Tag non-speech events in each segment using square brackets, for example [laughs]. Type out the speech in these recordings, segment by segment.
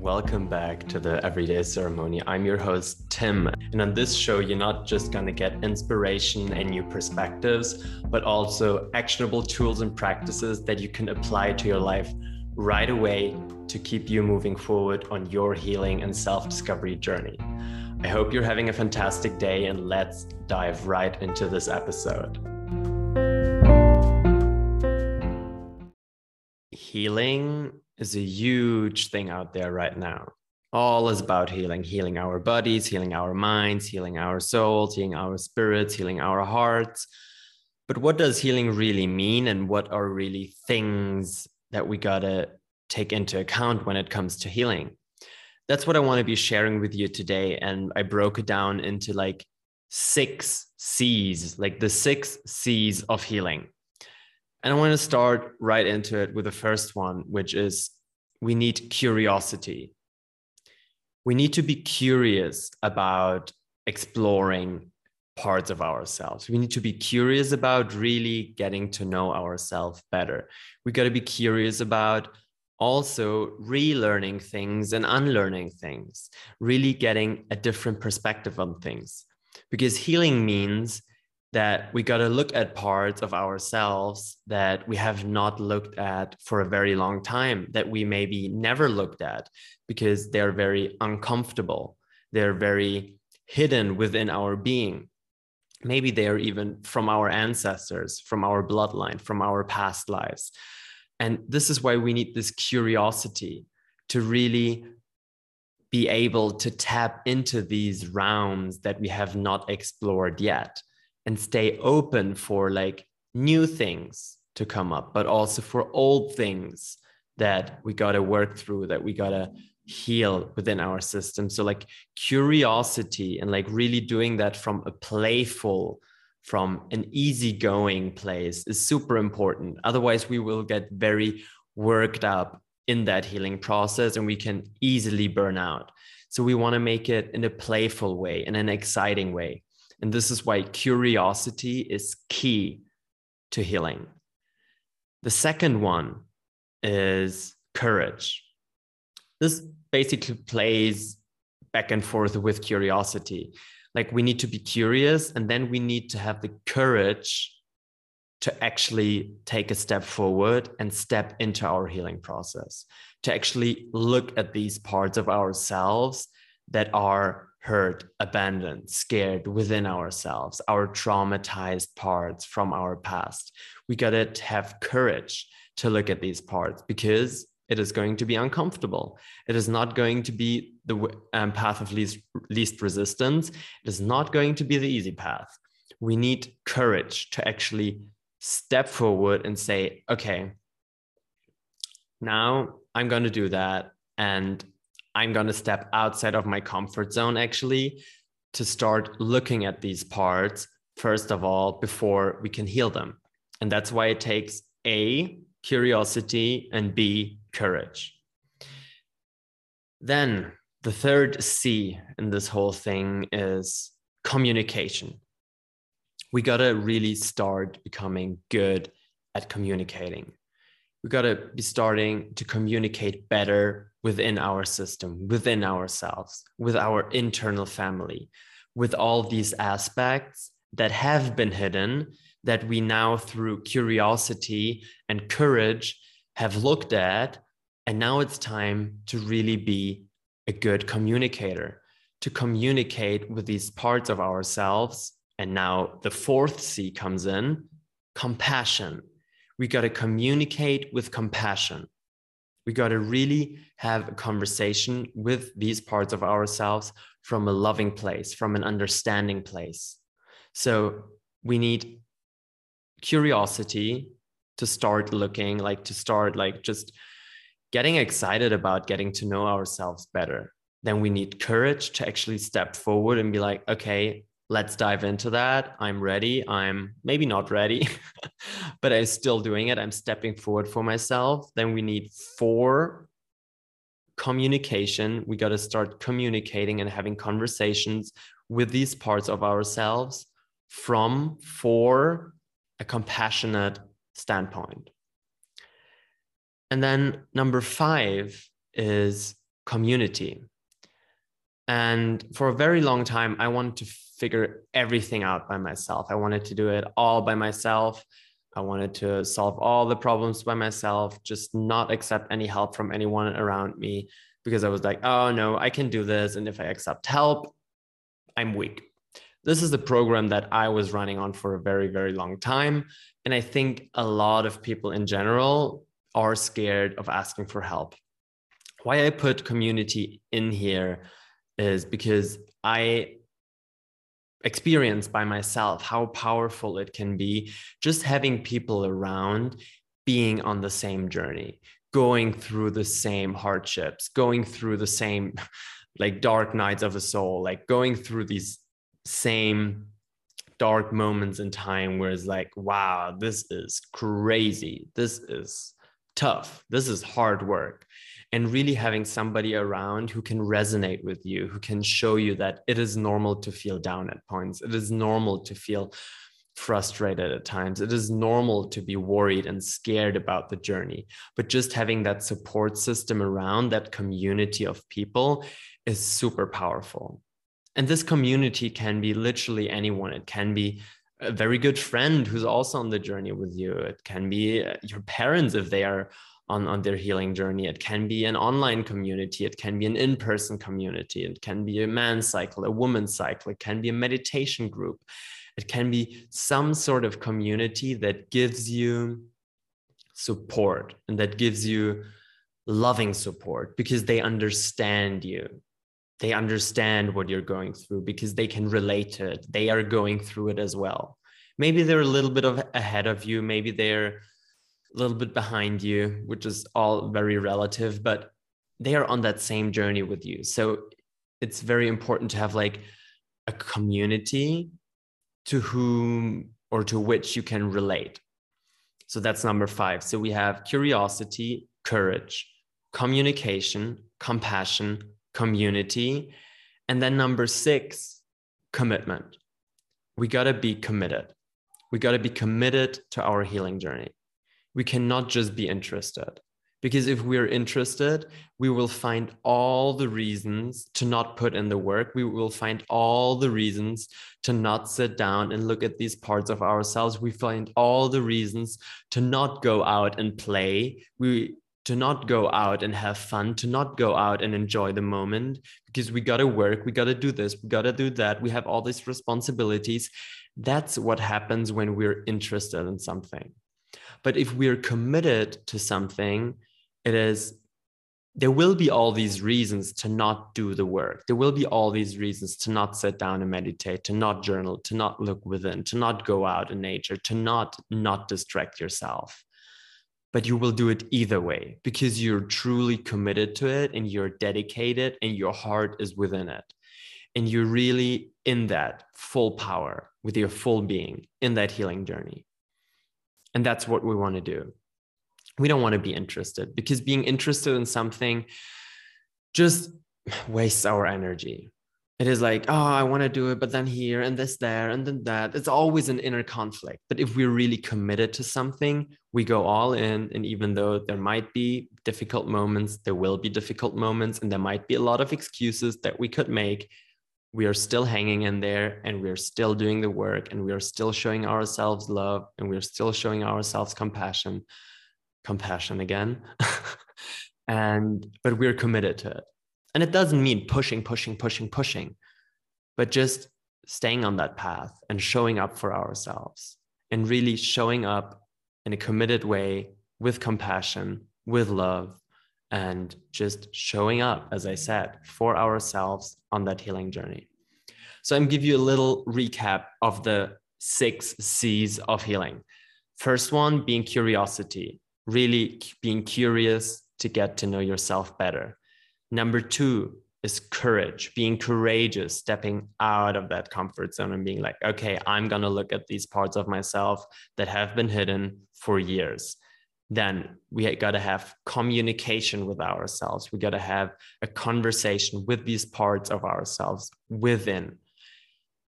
Welcome back to the Everyday Ceremony. I'm your host, Tim. And on this show, you're not just going to get inspiration and new perspectives, but also actionable tools and practices that you can apply to your life right away to keep you moving forward on your healing and self discovery journey. I hope you're having a fantastic day, and let's dive right into this episode. Healing is a huge thing out there right now. All is about healing, healing our bodies, healing our minds, healing our souls, healing our spirits, healing our hearts. But what does healing really mean? And what are really things that we got to take into account when it comes to healing? That's what I want to be sharing with you today. And I broke it down into like six C's, like the six C's of healing. And I want to start right into it with the first one, which is we need curiosity. We need to be curious about exploring parts of ourselves. We need to be curious about really getting to know ourselves better. We got to be curious about also relearning things and unlearning things, really getting a different perspective on things. Because healing means that we got to look at parts of ourselves that we have not looked at for a very long time, that we maybe never looked at because they're very uncomfortable. They're very hidden within our being. Maybe they are even from our ancestors, from our bloodline, from our past lives. And this is why we need this curiosity to really be able to tap into these realms that we have not explored yet and stay open for like new things to come up, but also for old things that we got to work through, that we got to heal within our system. So, like curiosity and like really doing that from a playful, from an easygoing place is super important. Otherwise, we will get very worked up in that healing process and we can easily burn out. So, we want to make it in a playful way, in an exciting way. And this is why curiosity is key to healing. The second one is courage. This basically plays back and forth with curiosity. Like we need to be curious, and then we need to have the courage to actually take a step forward and step into our healing process, to actually look at these parts of ourselves that are hurt, abandoned, scared within ourselves, our traumatized parts from our past. We got to have courage to look at these parts because it is going to be uncomfortable. It is not going to be the um, path of least, least resistance. It is not going to be the easy path. We need courage to actually step forward and say, okay, now I'm going to do that. And I'm going to step outside of my comfort zone actually to start looking at these parts, first of all, before we can heal them. And that's why it takes A, curiosity, and B, courage. Then the third C in this whole thing is communication. We got to really start becoming good at communicating. We got to be starting to communicate better within our system, within ourselves, with our internal family, with all these aspects that have been hidden that we now, through curiosity and courage, have looked at. And now it's time to really be a good communicator, to communicate with these parts of ourselves. And now the fourth C comes in compassion. We got to communicate with compassion we got to really have a conversation with these parts of ourselves from a loving place, from an understanding place. So we need curiosity to start looking, like to start like just getting excited about getting to know ourselves better. Then we need courage to actually step forward and be like, okay, let's dive into that. I'm ready. I'm maybe not ready, [laughs] but I'm still doing it. I'm stepping forward for myself. Then we need four communication. We got to start communicating and having conversations with these parts of ourselves from for a compassionate standpoint. And then number five is community. And for a very long time, I wanted to figure everything out by myself. I wanted to do it all by myself. I wanted to solve all the problems by myself, just not accept any help from anyone around me because I was like, oh no, I can do this. And if I accept help, I'm weak. This is the program that I was running on for a very, very long time. And I think a lot of people in general are scared of asking for help. Why I put community in here is because I experience by myself how powerful it can be just having people around being on the same journey going through the same hardships going through the same [laughs] like dark nights of the soul like going through these same dark moments in time where it's like wow this is crazy. This is tough. This is hard work and really having somebody around who can resonate with you, who can show you that it is normal to feel down at points. It is normal to feel frustrated at times. It is normal to be worried and scared about the journey. But just having that support system around that community of people is super powerful. And this community can be literally anyone. It can be a very good friend who's also on the journey with you. It can be uh, your parents if they are on, on their healing journey. It can be an online community, it can be an in person community, it can be a man cycle, a woman cycle, it can be a meditation group, it can be some sort of community that gives you support and that gives you loving support because they understand you. They understand what you're going through because they can relate to it. They are going through it as well. Maybe they're a little bit of ahead of you. Maybe they're a little bit behind you, which is all very relative, but they are on that same journey with you. So it's very important to have like a community to whom or to which you can relate. So that's number five. So we have curiosity, courage, communication, compassion, community. And then number six, commitment. We got to be committed. We got to be committed to our healing journey we cannot just be interested. Because if we're interested, we will find all the reasons to not put in the work. We will find all the reasons to not sit down and look at these parts of ourselves. We find all the reasons to not go out and play. We to not go out and have fun, to not go out and enjoy the moment because we got to work, we got to do this, we got to do that. We have all these responsibilities. That's what happens when we're interested in something. But if we're committed to something, it is there will be all these reasons to not do the work. There will be all these reasons to not sit down and meditate, to not journal, to not look within, to not go out in nature, to not not distract yourself. But you will do it either way because you're truly committed to it and you're dedicated and your heart is within it. And you're really in that full power with your full being in that healing journey. And that's what we want to do. We don't want to be interested because being interested in something just wastes our energy. It is like, oh, I want to do it, but then here and this there and then that. It's always an inner conflict. But if we're really committed to something, we go all in. And even though there might be difficult moments, there will be difficult moments, and there might be a lot of excuses that we could make, we are still hanging in there and we are still doing the work and we are still showing ourselves love and we're still showing ourselves compassion compassion again. [laughs] And but we're committed to it. And it doesn't mean pushing pushing pushing pushing but just staying on that path and showing up for ourselves and really showing up in a committed way with compassion with love and just showing up, as I said, for ourselves on that healing journey. So I'm give you a little recap of the six C's of healing. First one being curiosity, really being curious to get to know yourself better. Number two is courage, being courageous, stepping out of that comfort zone and being like, okay, I'm going to look at these parts of myself that have been hidden for years then we got to have communication with ourselves. We got to have a conversation with these parts of ourselves within.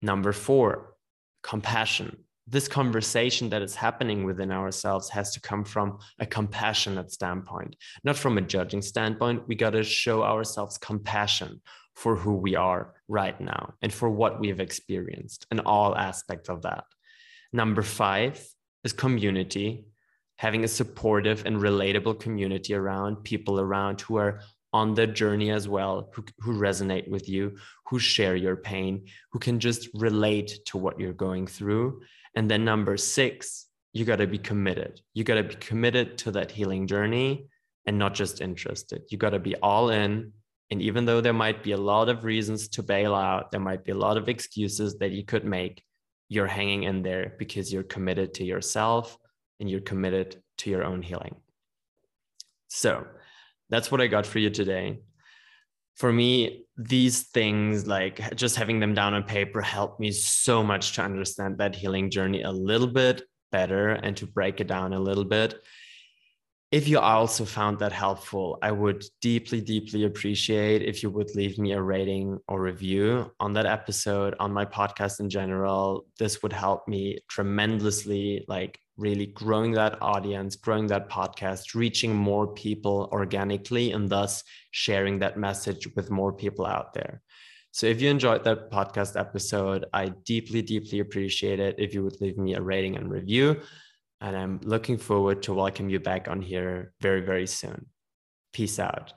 Number four, compassion, this conversation that is happening within ourselves has to come from a compassionate standpoint, not from a judging standpoint. We got to show ourselves compassion for who we are right now and for what we have experienced and all aspects of that. Number five is community, having a supportive and relatable community around people around who are on the journey as well, who, who resonate with you, who share your pain, who can just relate to what you're going through. And then number six, you got to be committed. You got to be committed to that healing journey and not just interested. You got to be all in. And even though there might be a lot of reasons to bail out, there might be a lot of excuses that you could make, you're hanging in there because you're committed to yourself and you're committed to your own healing. So that's what I got for you today. For me, these things, like just having them down on paper, helped me so much to understand that healing journey a little bit better and to break it down a little bit if you also found that helpful, I would deeply, deeply appreciate if you would leave me a rating or review on that episode, on my podcast in general. This would help me tremendously, like really growing that audience, growing that podcast, reaching more people organically, and thus sharing that message with more people out there. So if you enjoyed that podcast episode, I deeply, deeply appreciate it if you would leave me a rating and review. And I'm looking forward to welcome you back on here very, very soon. Peace out.